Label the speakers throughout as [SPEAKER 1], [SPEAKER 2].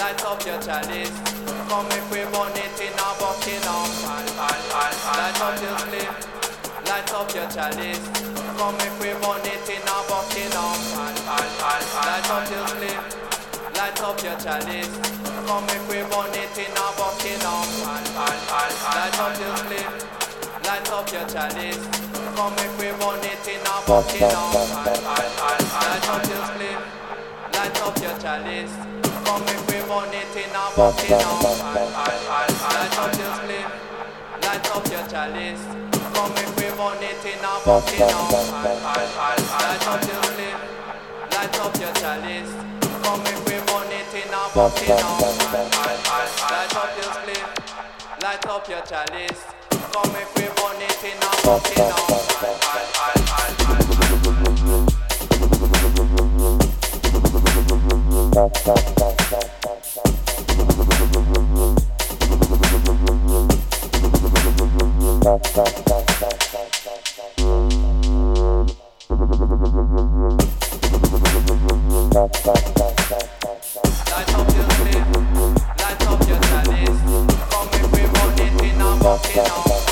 [SPEAKER 1] light up your chalice. Come if we burn it in a Buckingham Light up your slip, light up your chalice. Come if we burn it in a Buckingham Light up your slip, light up your chalice. Come if we burn it in a Buckingham Light up your light up your chalice. Come if we burn it in a Buckingham Light up your light up your chalice. Come if we burn it in a bucket Light up your split, light up your chalice. Come if we burn it in a bucket Light up your split, light up your chalice. Come if we burn it in a bucket Light up your split, light up your chalice. Come if we burn it in a bucket
[SPEAKER 2] Light up your sadness. Come
[SPEAKER 3] everybody, sing and walk it out.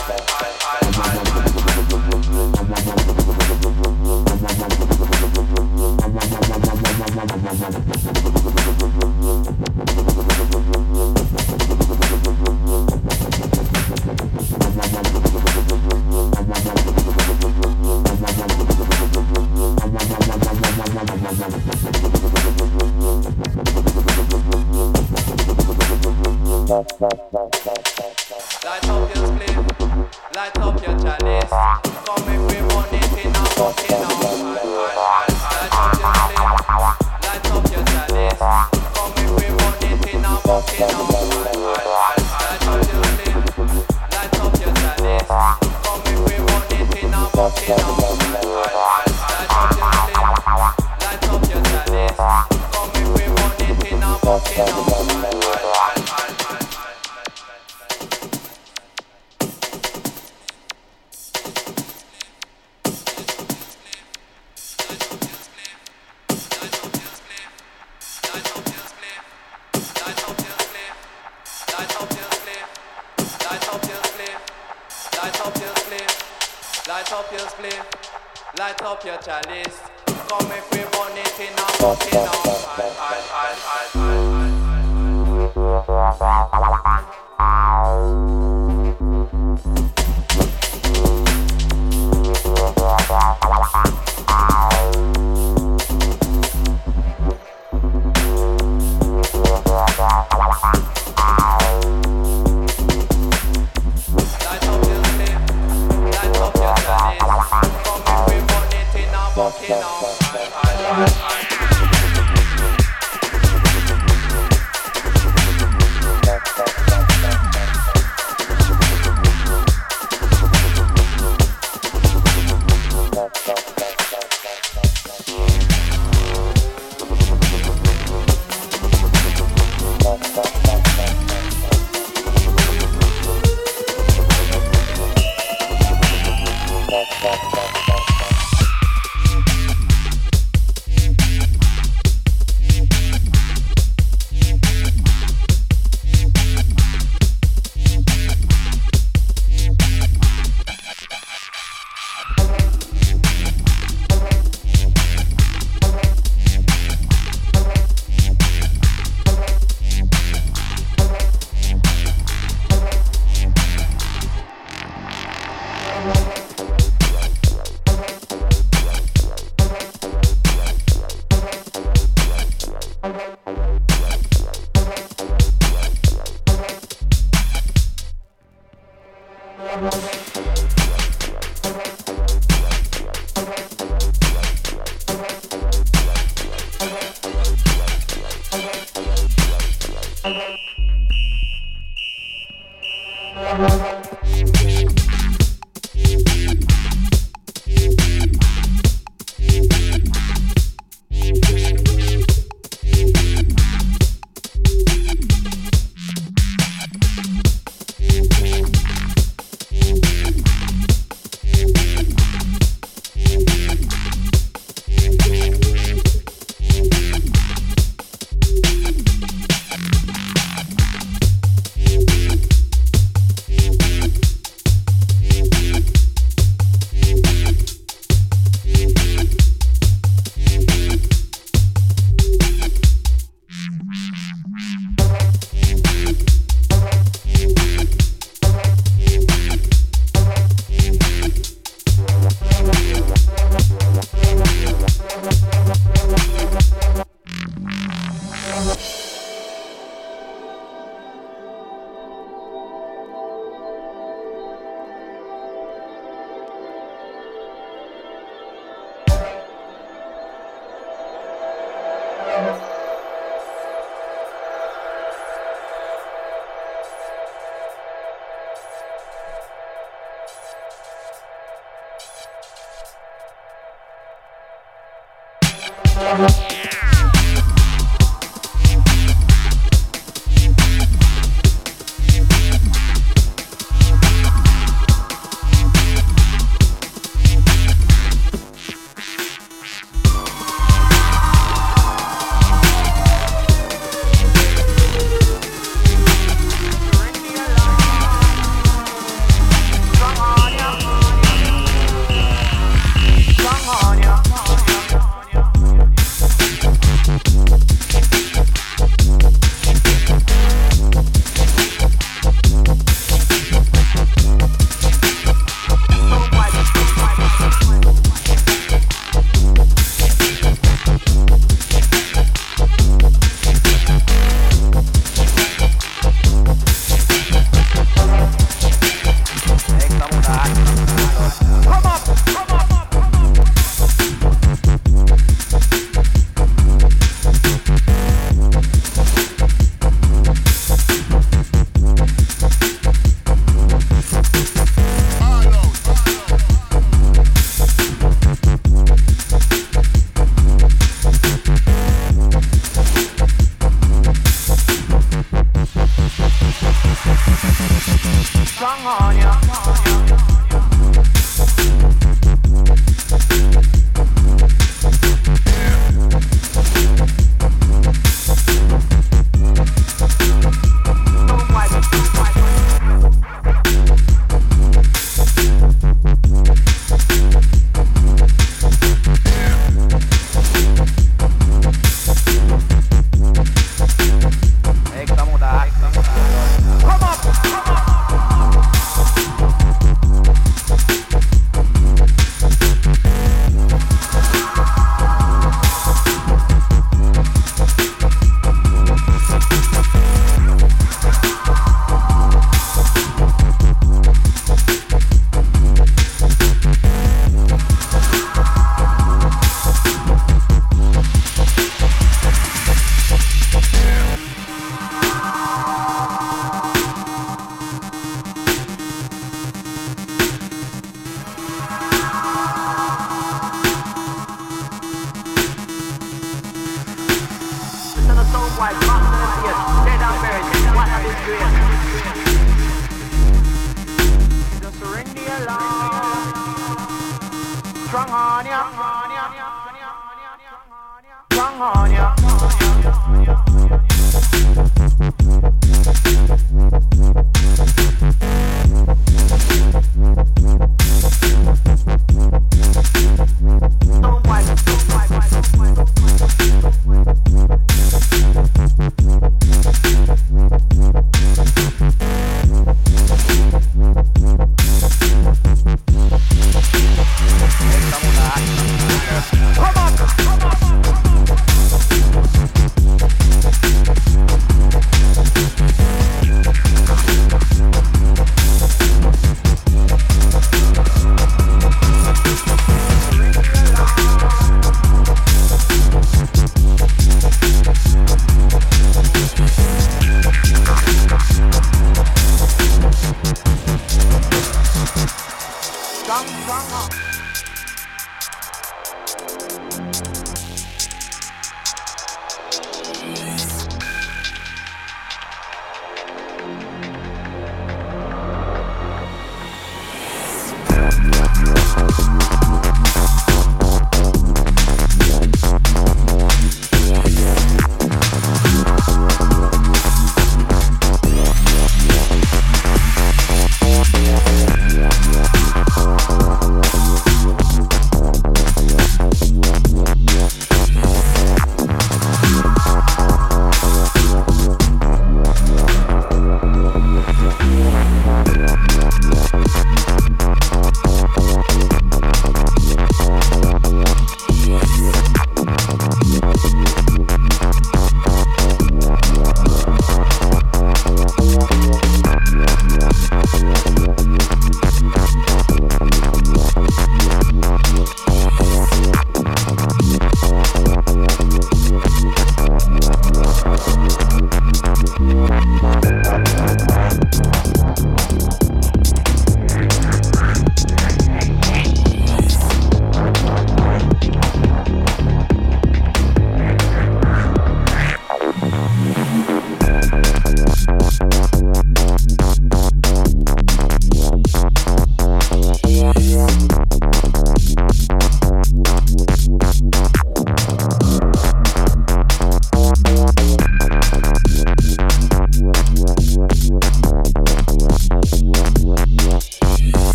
[SPEAKER 3] Bye.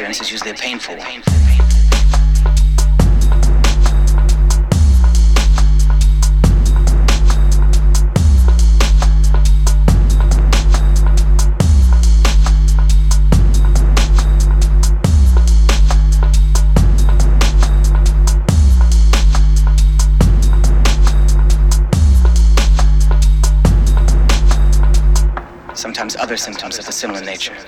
[SPEAKER 3] Experience is usually a painful one. Sometimes other symptoms of a similar nature.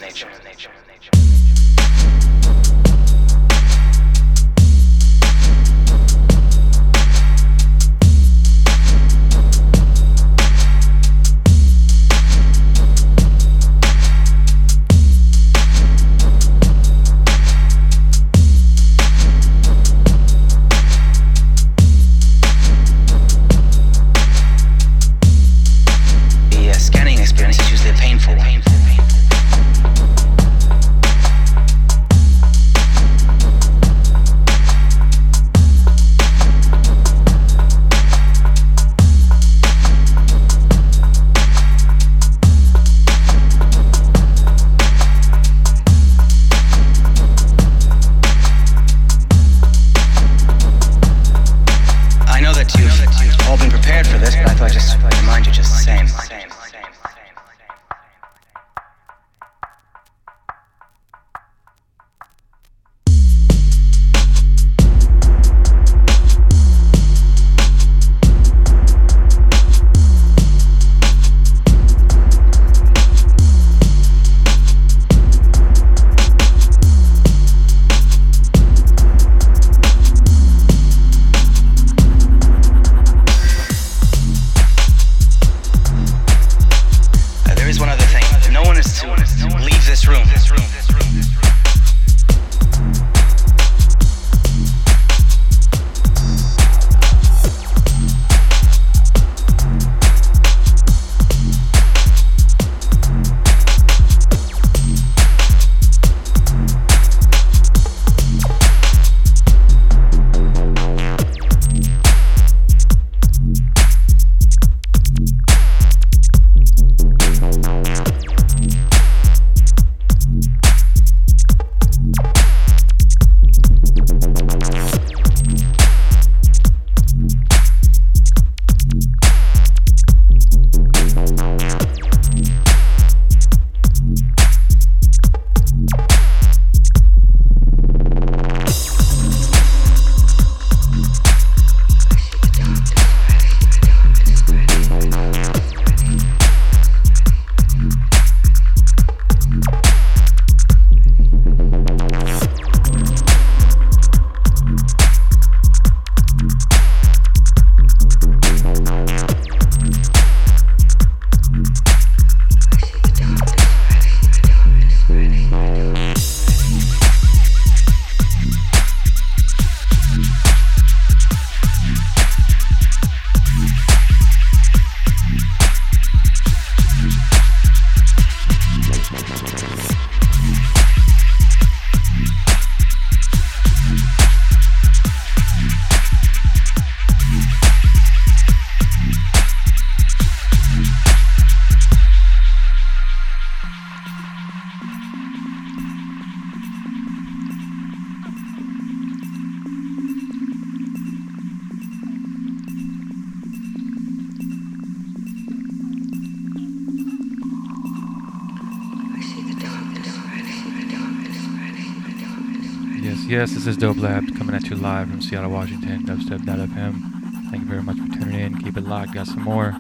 [SPEAKER 4] Yes, this is Dope Lab coming at you live from Seattle, Washington, dubstep.fm. Thank you very much for tuning in. Keep it locked. Got some more.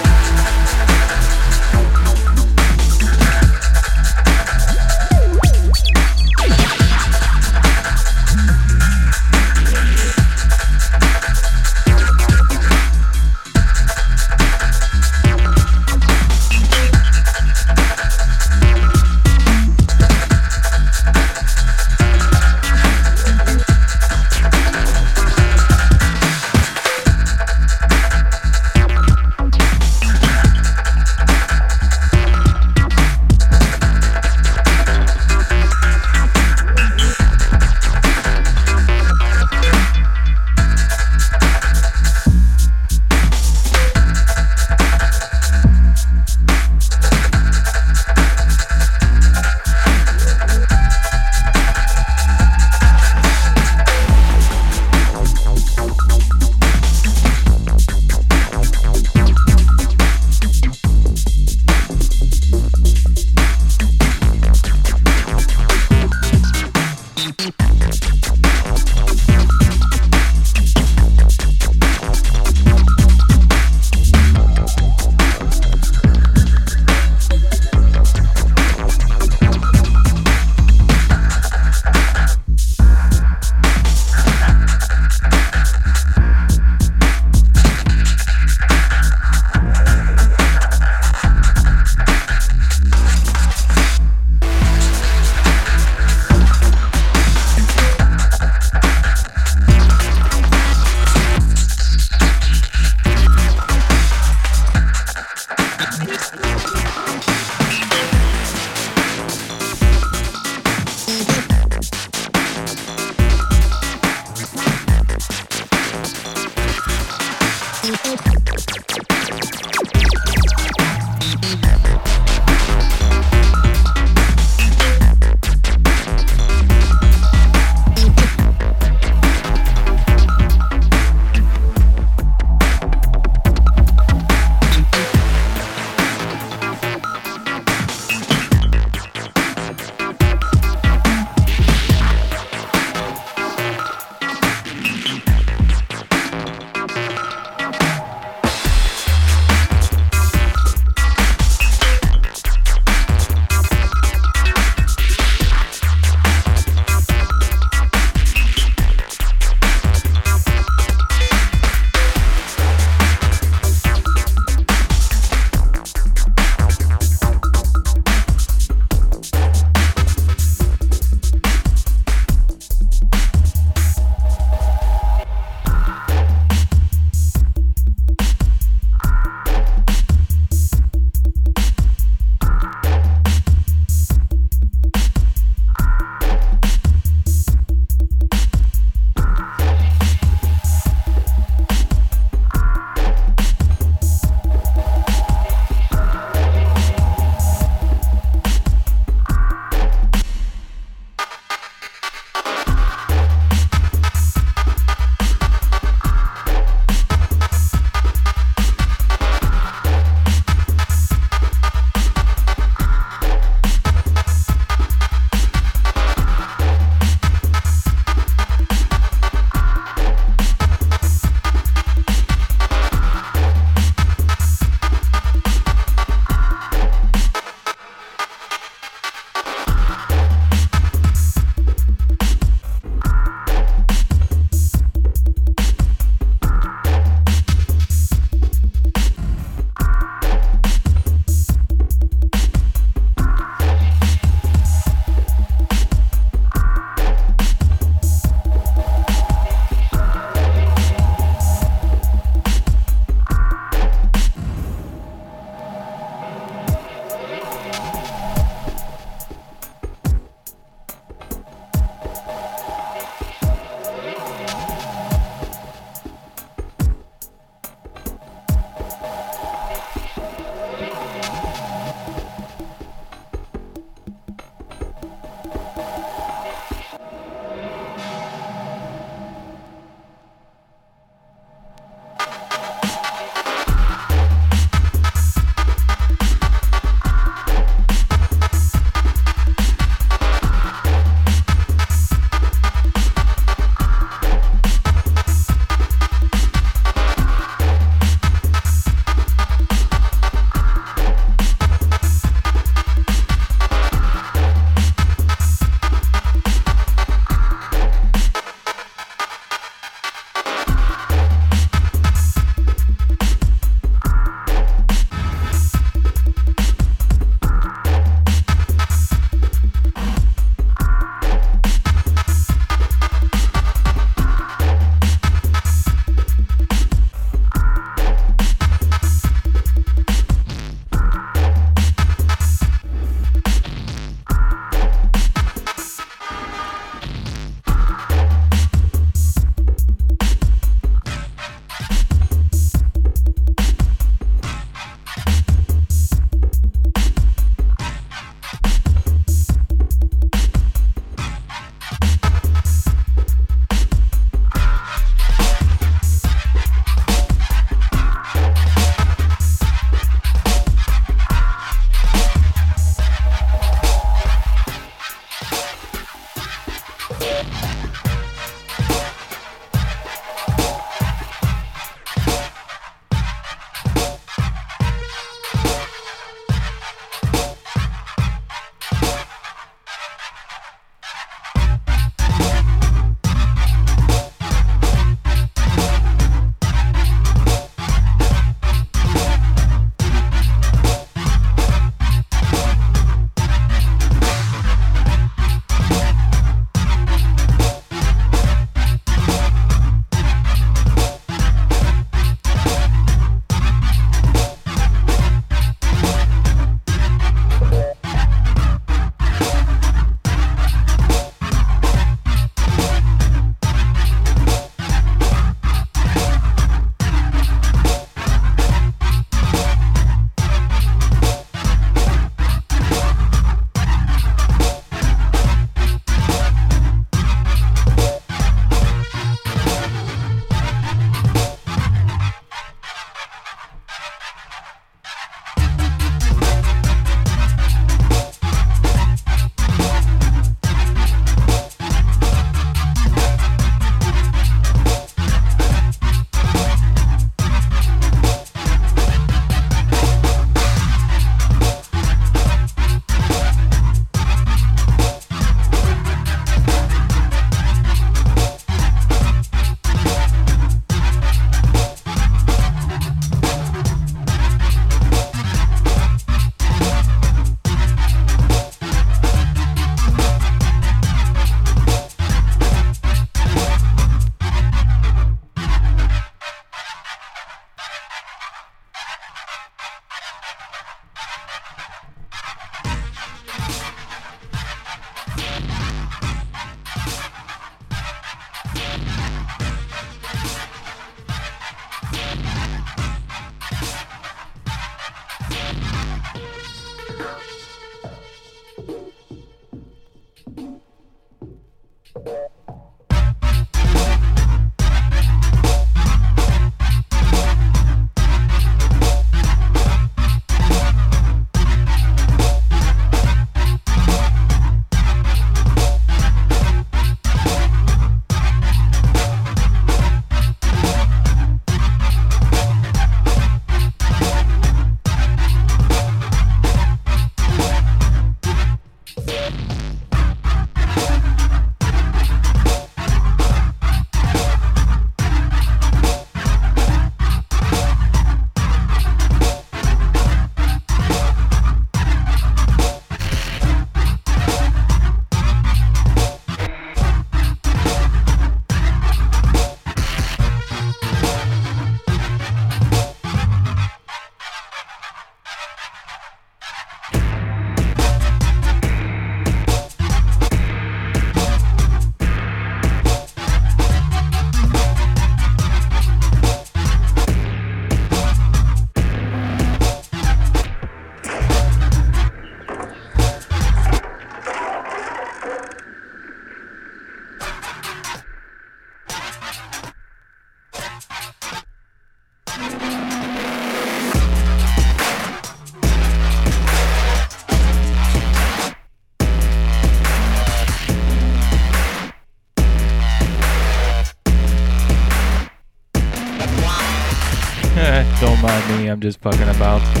[SPEAKER 5] I'm just fucking about.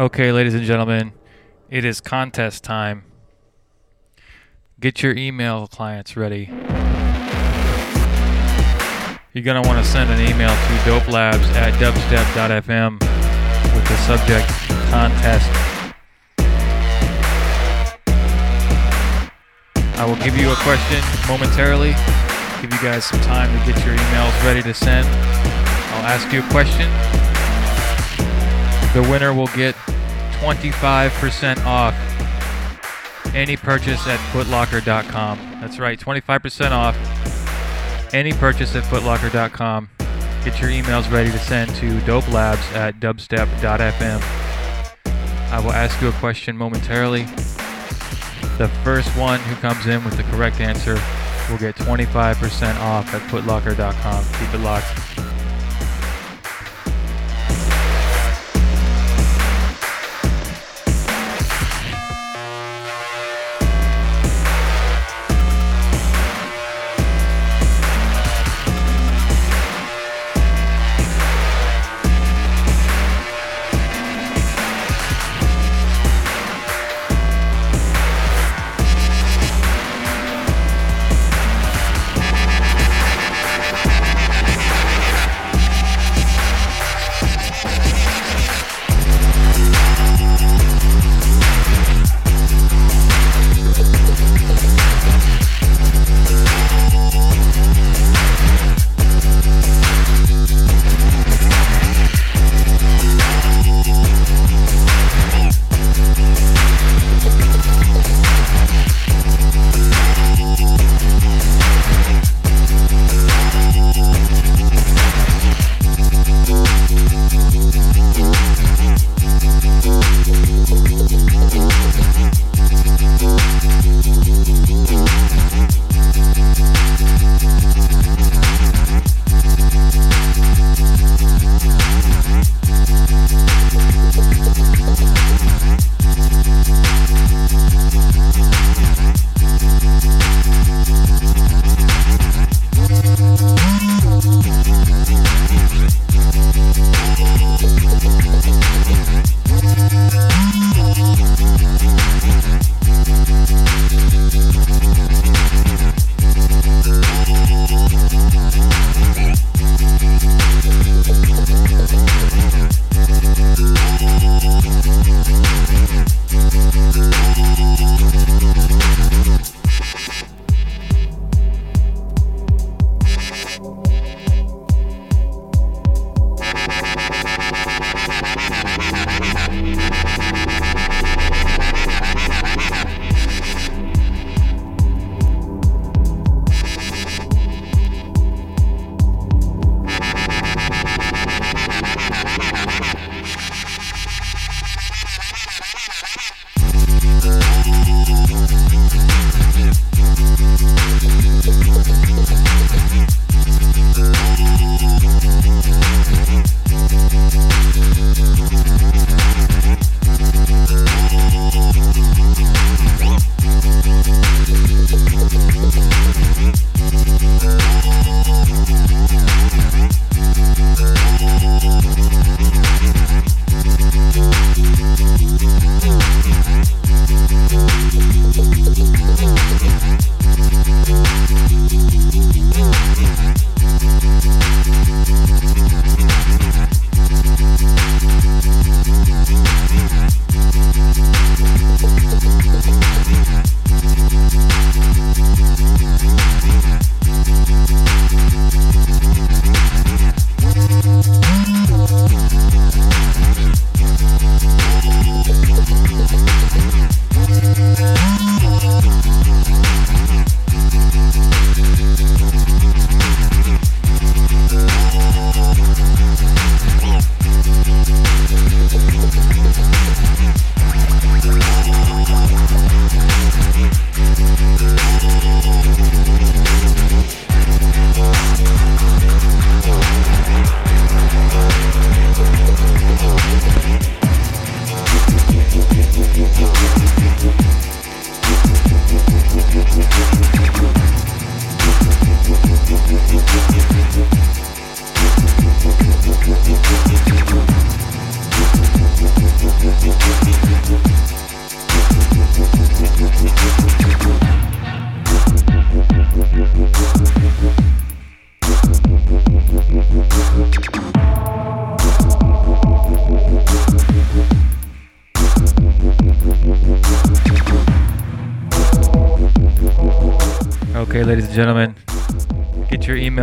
[SPEAKER 5] Okay, ladies and gentlemen, it is contest time. Get your email clients ready. You're going to want to send an email to dopelabs at dubstep.fm with the subject contest. I will give you a question momentarily. Give you guys some time to get your emails ready to send. I'll ask you a question. The winner will get 25% off any purchase at footlocker.com. That's right, 25% off any purchase at footlocker.com. Get your emails ready to send to dopelabs at dubstep.fm. I will ask you a question momentarily. The first one who comes in with the correct answer will get 25% off at footlocker.com. Keep it locked.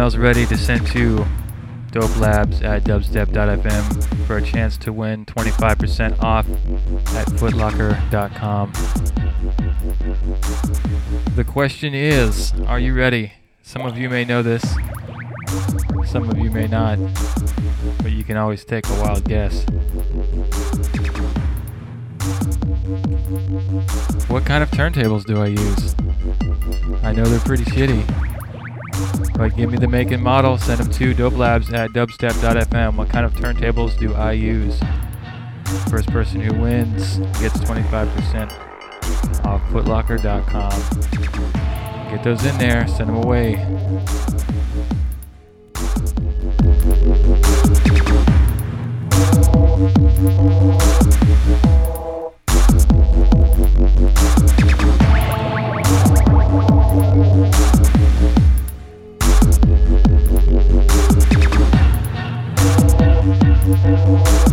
[SPEAKER 5] Emails ready to send to dopelabs at dubstep.fm for a chance to win 25% off at footlocker.com. The question is Are you ready? Some of you may know this, some of you may not, but you can always take a wild guess. What kind of turntables do I use? I know they're pretty shitty. Like, give me the make and model, send them to dopelabs at dubstep.fm. What kind of turntables do I use? First person who wins gets 25% off footlocker.com. Get those in there, send them away. Thank you. Música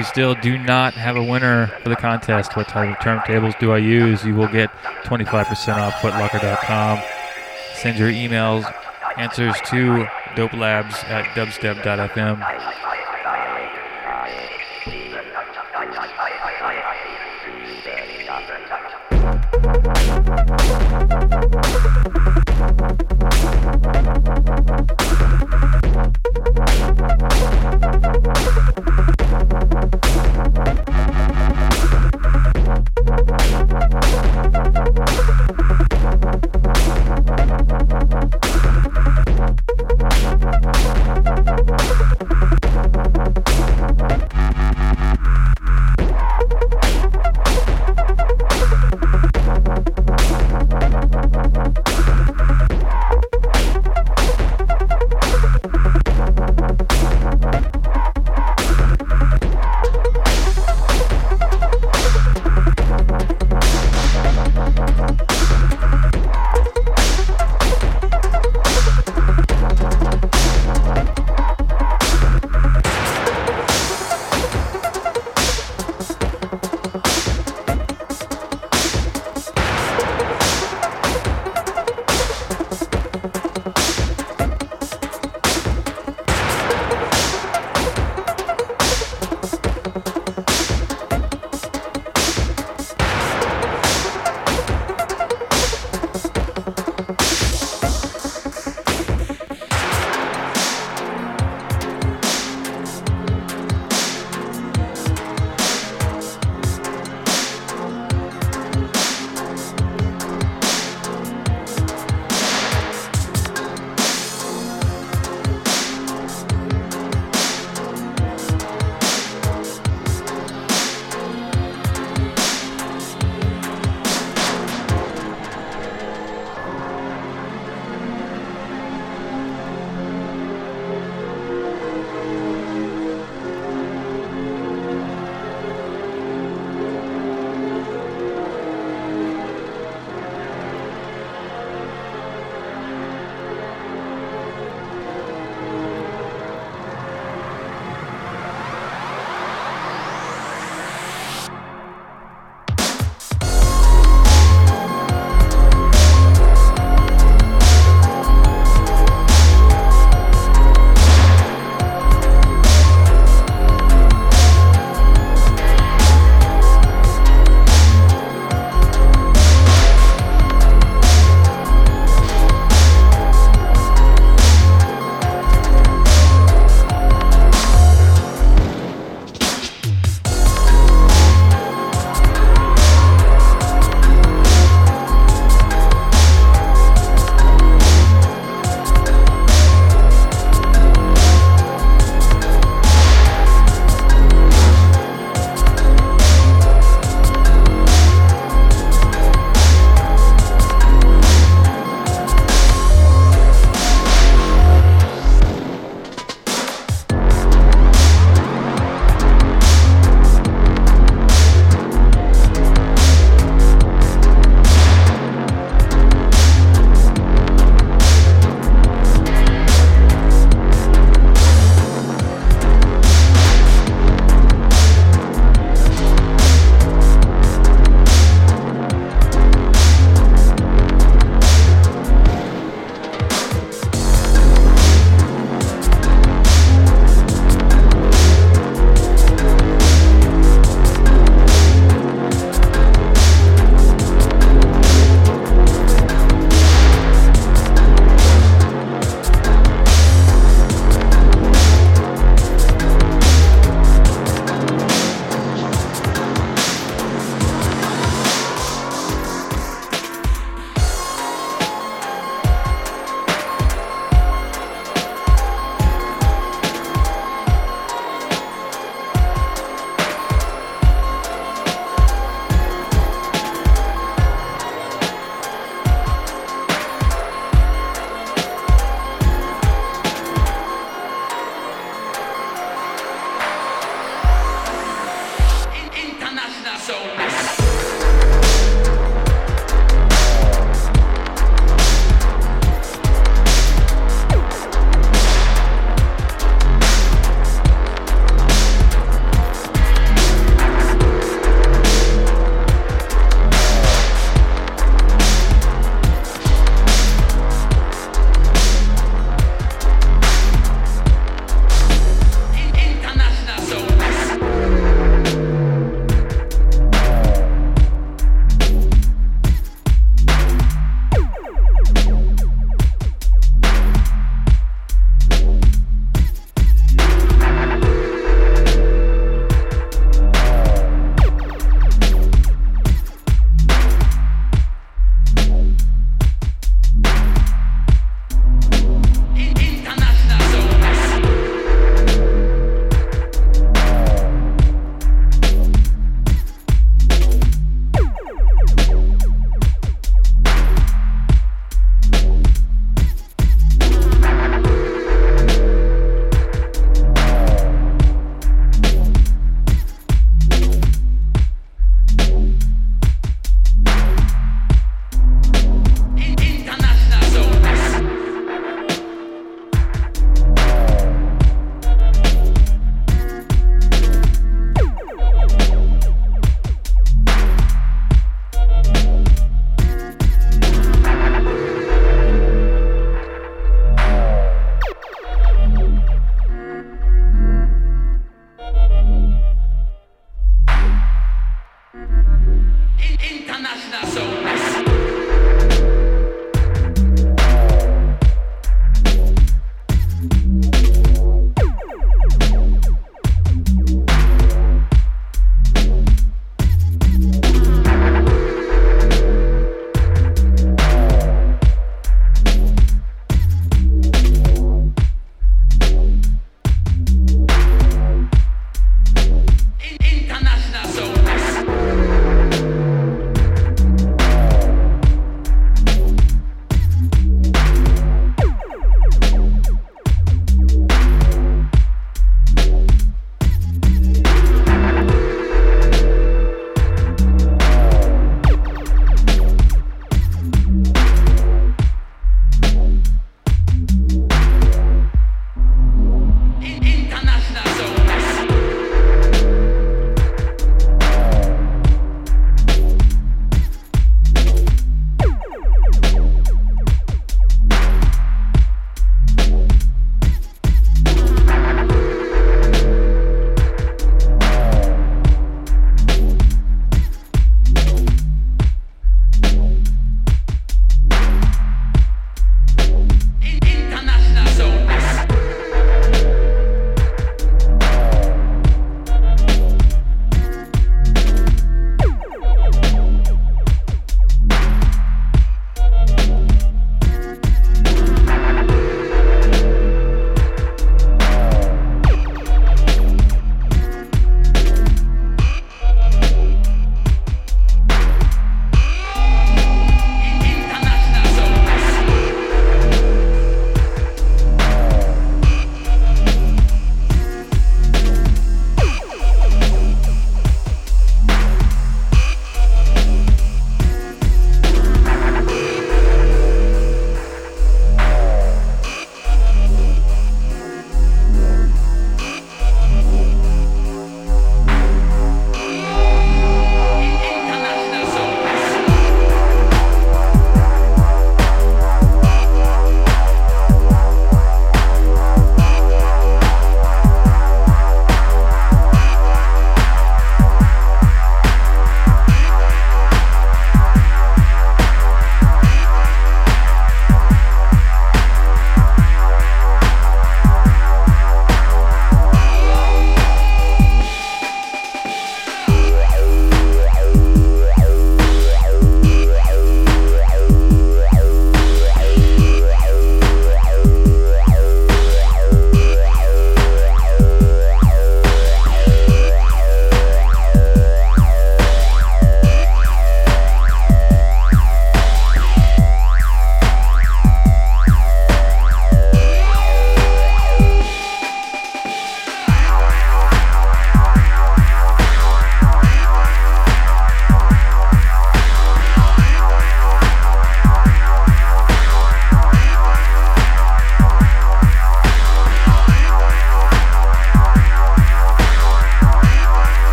[SPEAKER 5] We still do not have a winner for the contest. What type of turntables do I use? You will get 25% off footlocker.com. Send your emails, answers to dopelabs at dubstep.fm.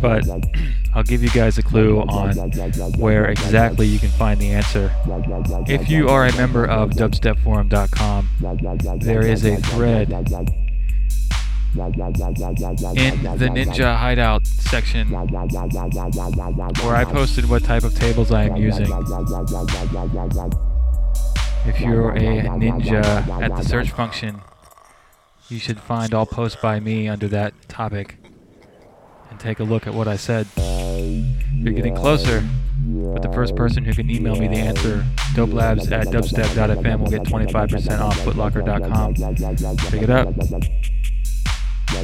[SPEAKER 5] but I'll give you guys a clue on where exactly you can find the answer. If you are a member of dubstepforum.com, there is a thread in the Ninja Hideout section where I posted what type of tables I am using. If you're a ninja at the search function, you should find all posts by me under that topic and take a look at what I said. You're getting closer, but the first person who can email me the answer, dopelabs at dubstep.fm, will get 25% off footlocker.com. Pick it up. Yeah,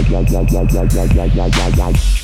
[SPEAKER 5] yeah, yeah, yeah, yeah, yeah, yeah.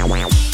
[SPEAKER 6] Lightning.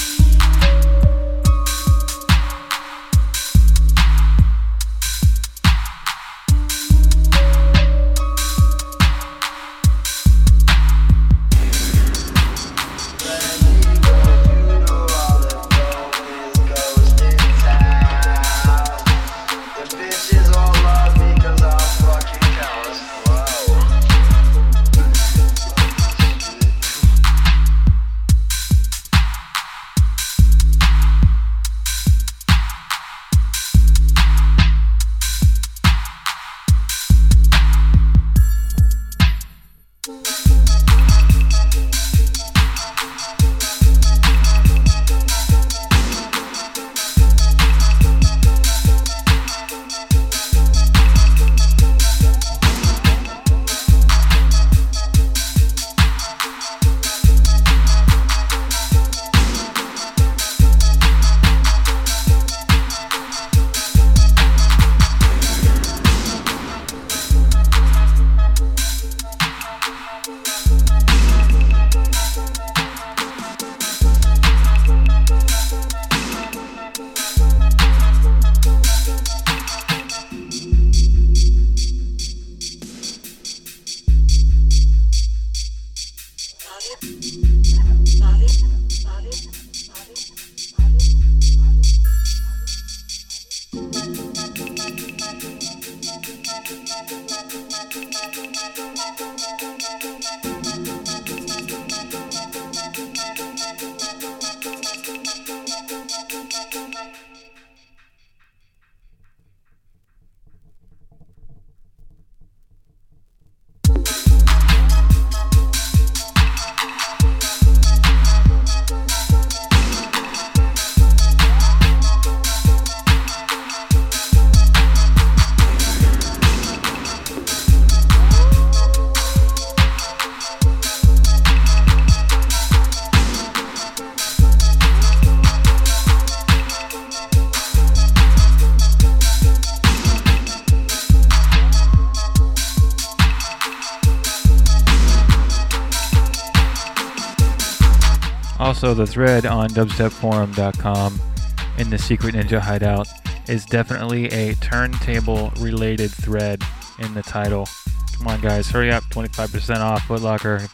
[SPEAKER 5] The thread on dubstepforum.com in the Secret Ninja Hideout is definitely a turntable related thread in the title. Come on, guys, hurry up. 25% off Footlocker.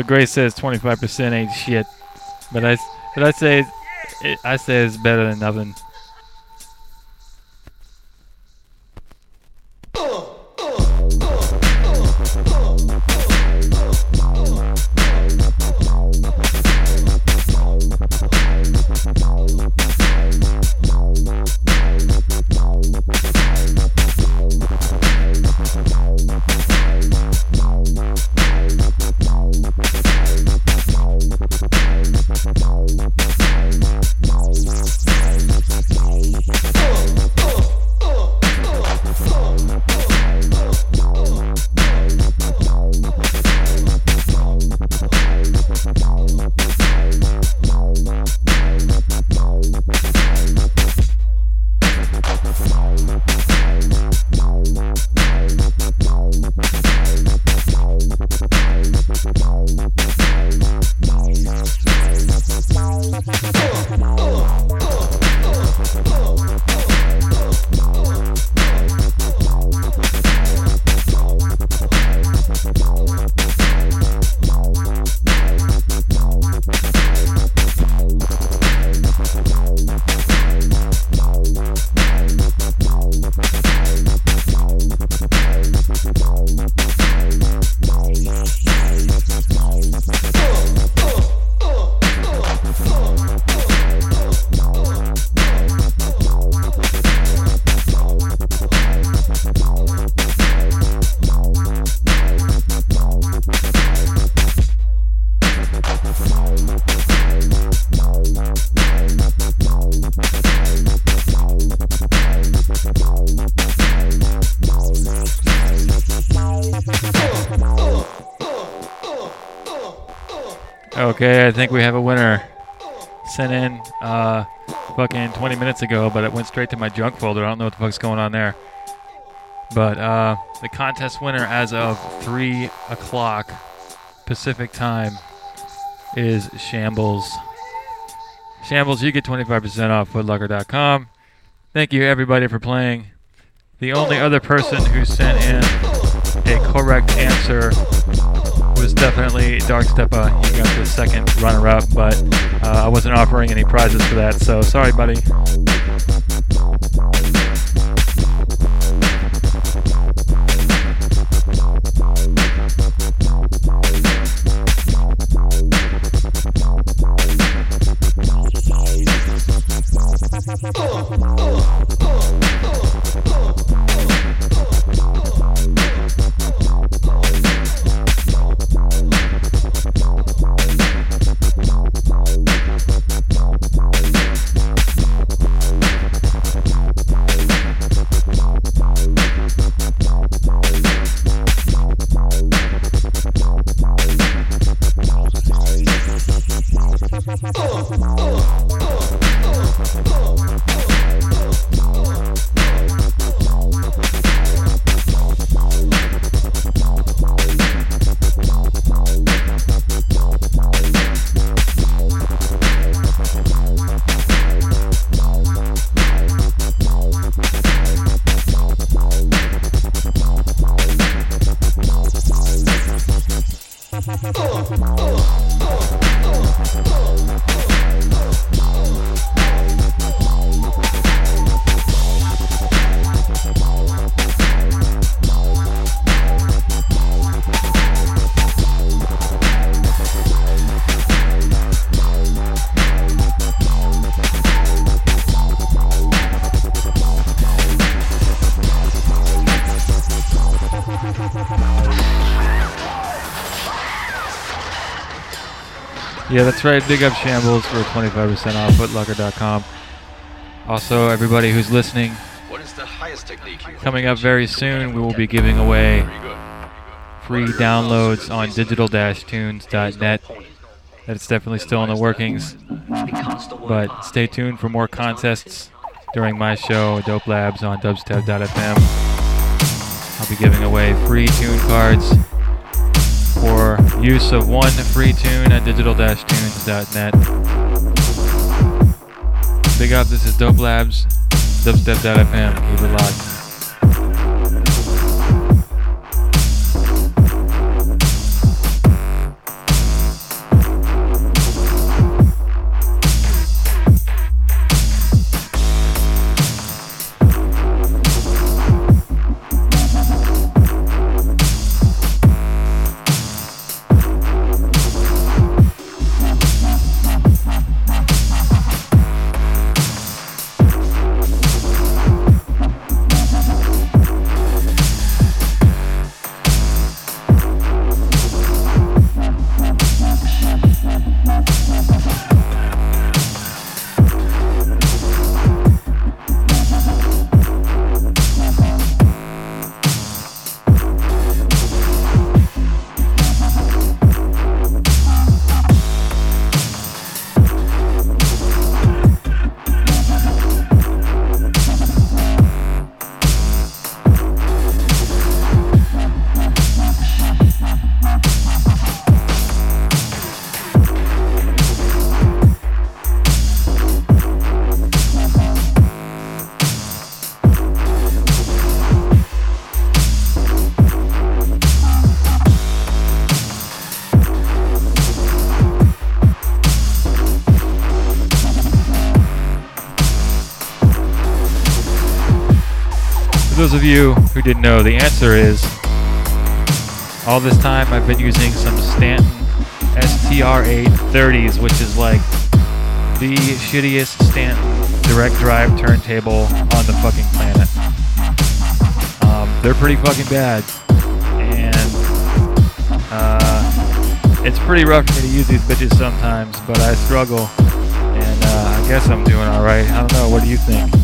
[SPEAKER 5] So Grace says 25% ain't shit, but I but I say it, I say it's better than nothing. Okay, I think we have a winner. Sent in uh, fucking 20 minutes ago, but it went straight to my junk folder. I don't know what the fuck's going on there. But uh, the contest winner as of 3 o'clock Pacific time is Shambles. Shambles, you get 25% off footlocker.com. Thank you, everybody, for playing. The only other person who sent in a correct answer was definitely Dark Steppa. He got the second runner up, but uh, I wasn't offering any prizes for that, so sorry, buddy. Yeah, that's right. Big up Shambles for 25% off footlocker.com. Also, everybody who's listening,
[SPEAKER 7] What is the highest technique
[SPEAKER 5] coming up very soon, we will be giving away free downloads on digital-tunes.net. That's definitely still in the workings, but stay tuned for more contests during my show, Dope Labs on dubstep.fm. I'll be giving away free tune cards for use of one free tune at digital-tunes.net. Big up, this is Dope Labs, dubstep.fm. Keep it locked. Who didn't know, the answer is all this time I've been using some Stanton STR830s, which is like the shittiest Stanton direct drive turntable on the fucking planet. Um, they're pretty fucking bad, and uh, it's pretty rough for me to use these bitches sometimes, but I struggle, and uh, I guess I'm doing alright. I don't know, what do you think?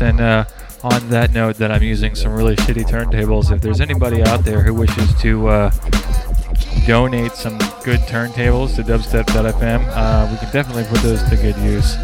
[SPEAKER 7] And
[SPEAKER 5] uh, on that note, that I'm using some really shitty turntables. If there's anybody out there who wishes to uh, donate some good turntables to dubstep.fm, uh, we can definitely put those to good use.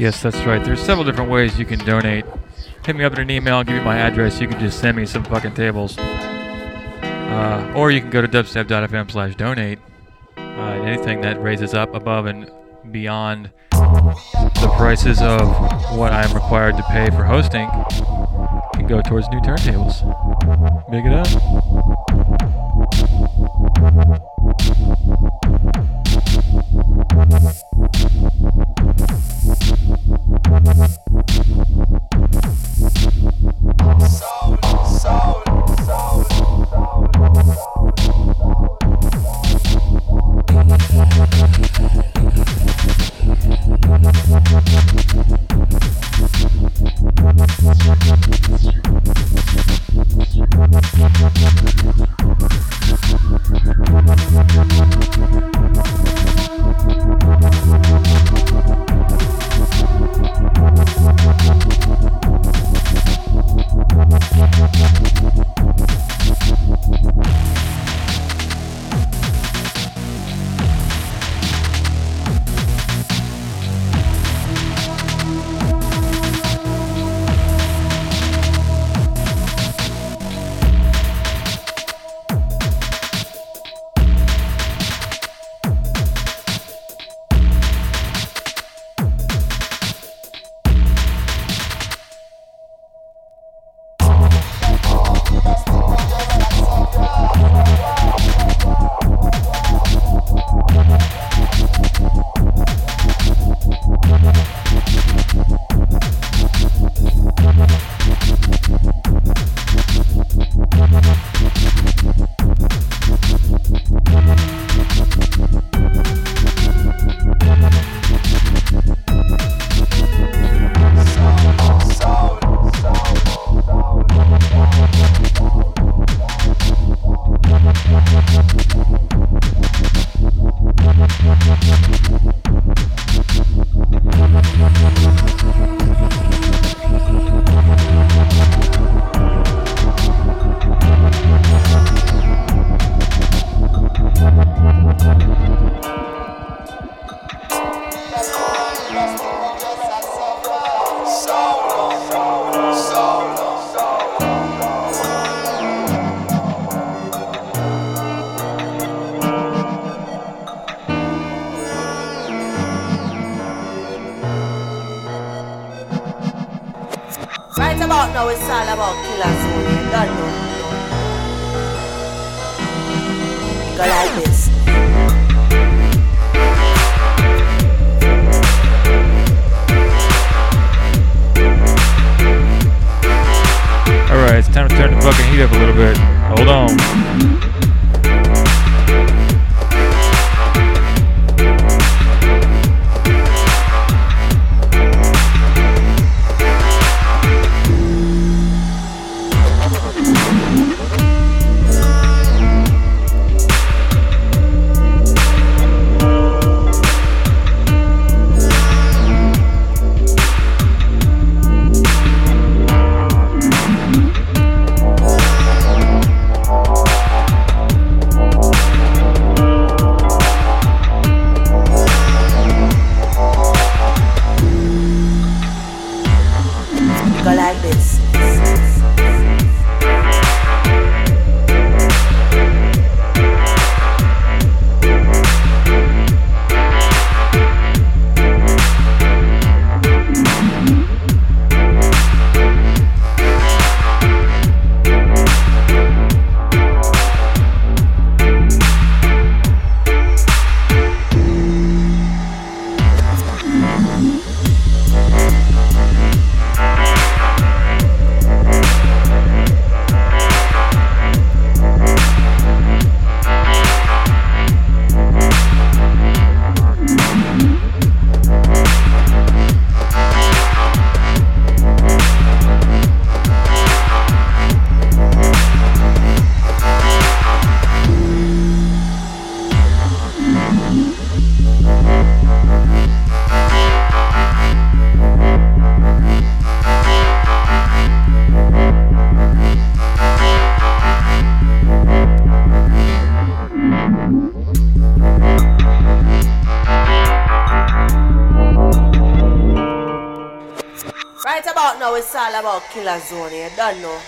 [SPEAKER 5] Yes, that's right. There's several different ways you can donate. Hit me up in an email, I'll give you my address. You can just send me some fucking tables. Uh, or you can go to dubstep.fm slash donate. Uh, anything that raises up above and beyond the prices of what I'm required to pay for hosting can go towards new turntables. Big it up. Dano.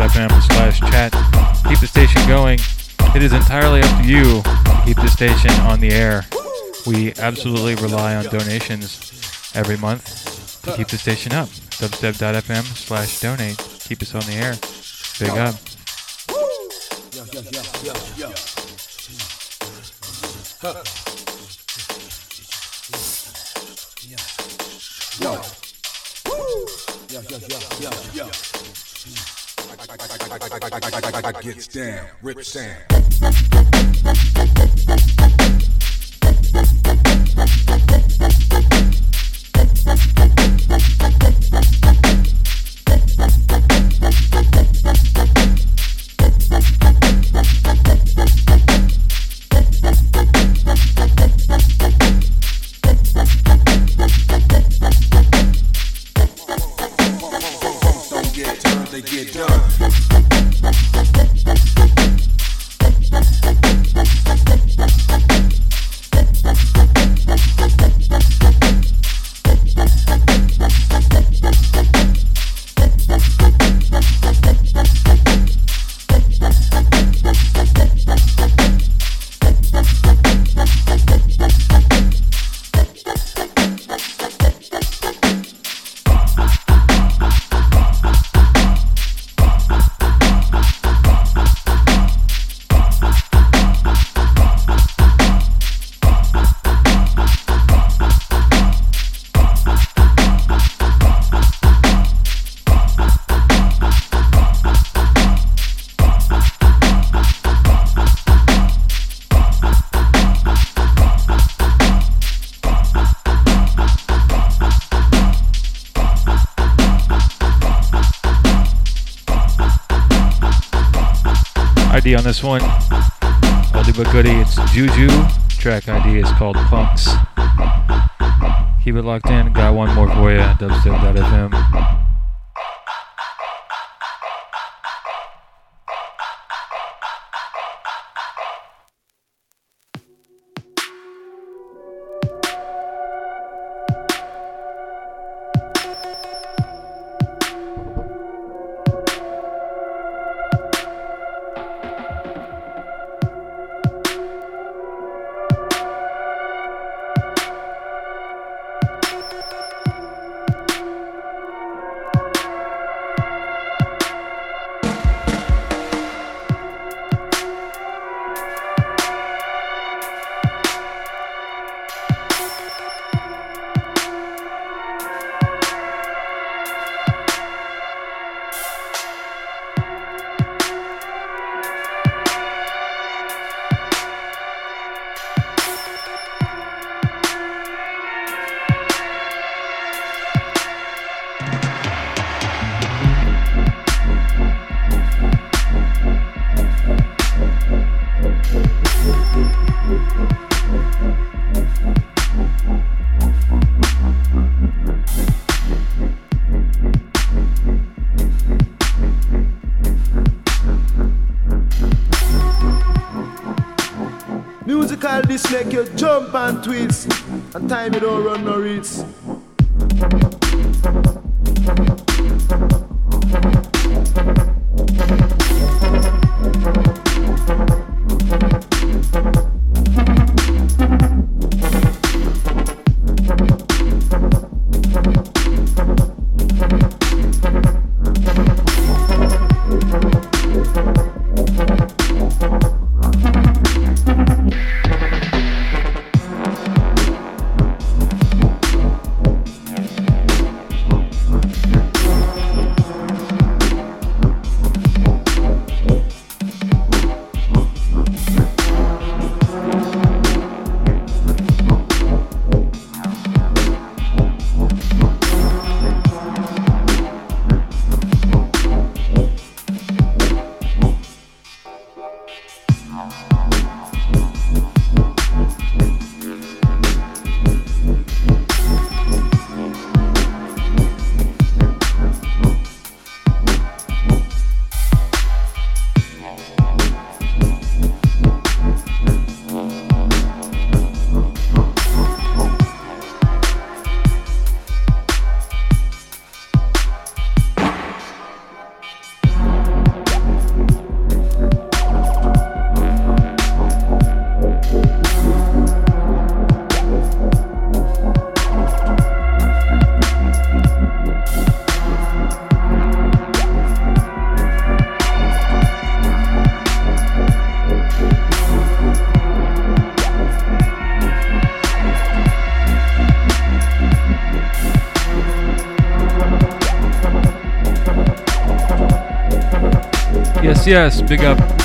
[SPEAKER 5] dubstep.fm slash chat. Keep the station going. It is entirely up to you to keep the station on the air. We absolutely rely on donations every month to keep the station up. Dubstep.fm slash donate. Keep us on the air. Big up.
[SPEAKER 8] Down, rip sound.
[SPEAKER 5] This one. Oldie but goodie. It's Juju. Track ID is called Punks. Keep it locked in. Got one more for you. Dubstep.fm.
[SPEAKER 9] don't
[SPEAKER 5] Yes. Big up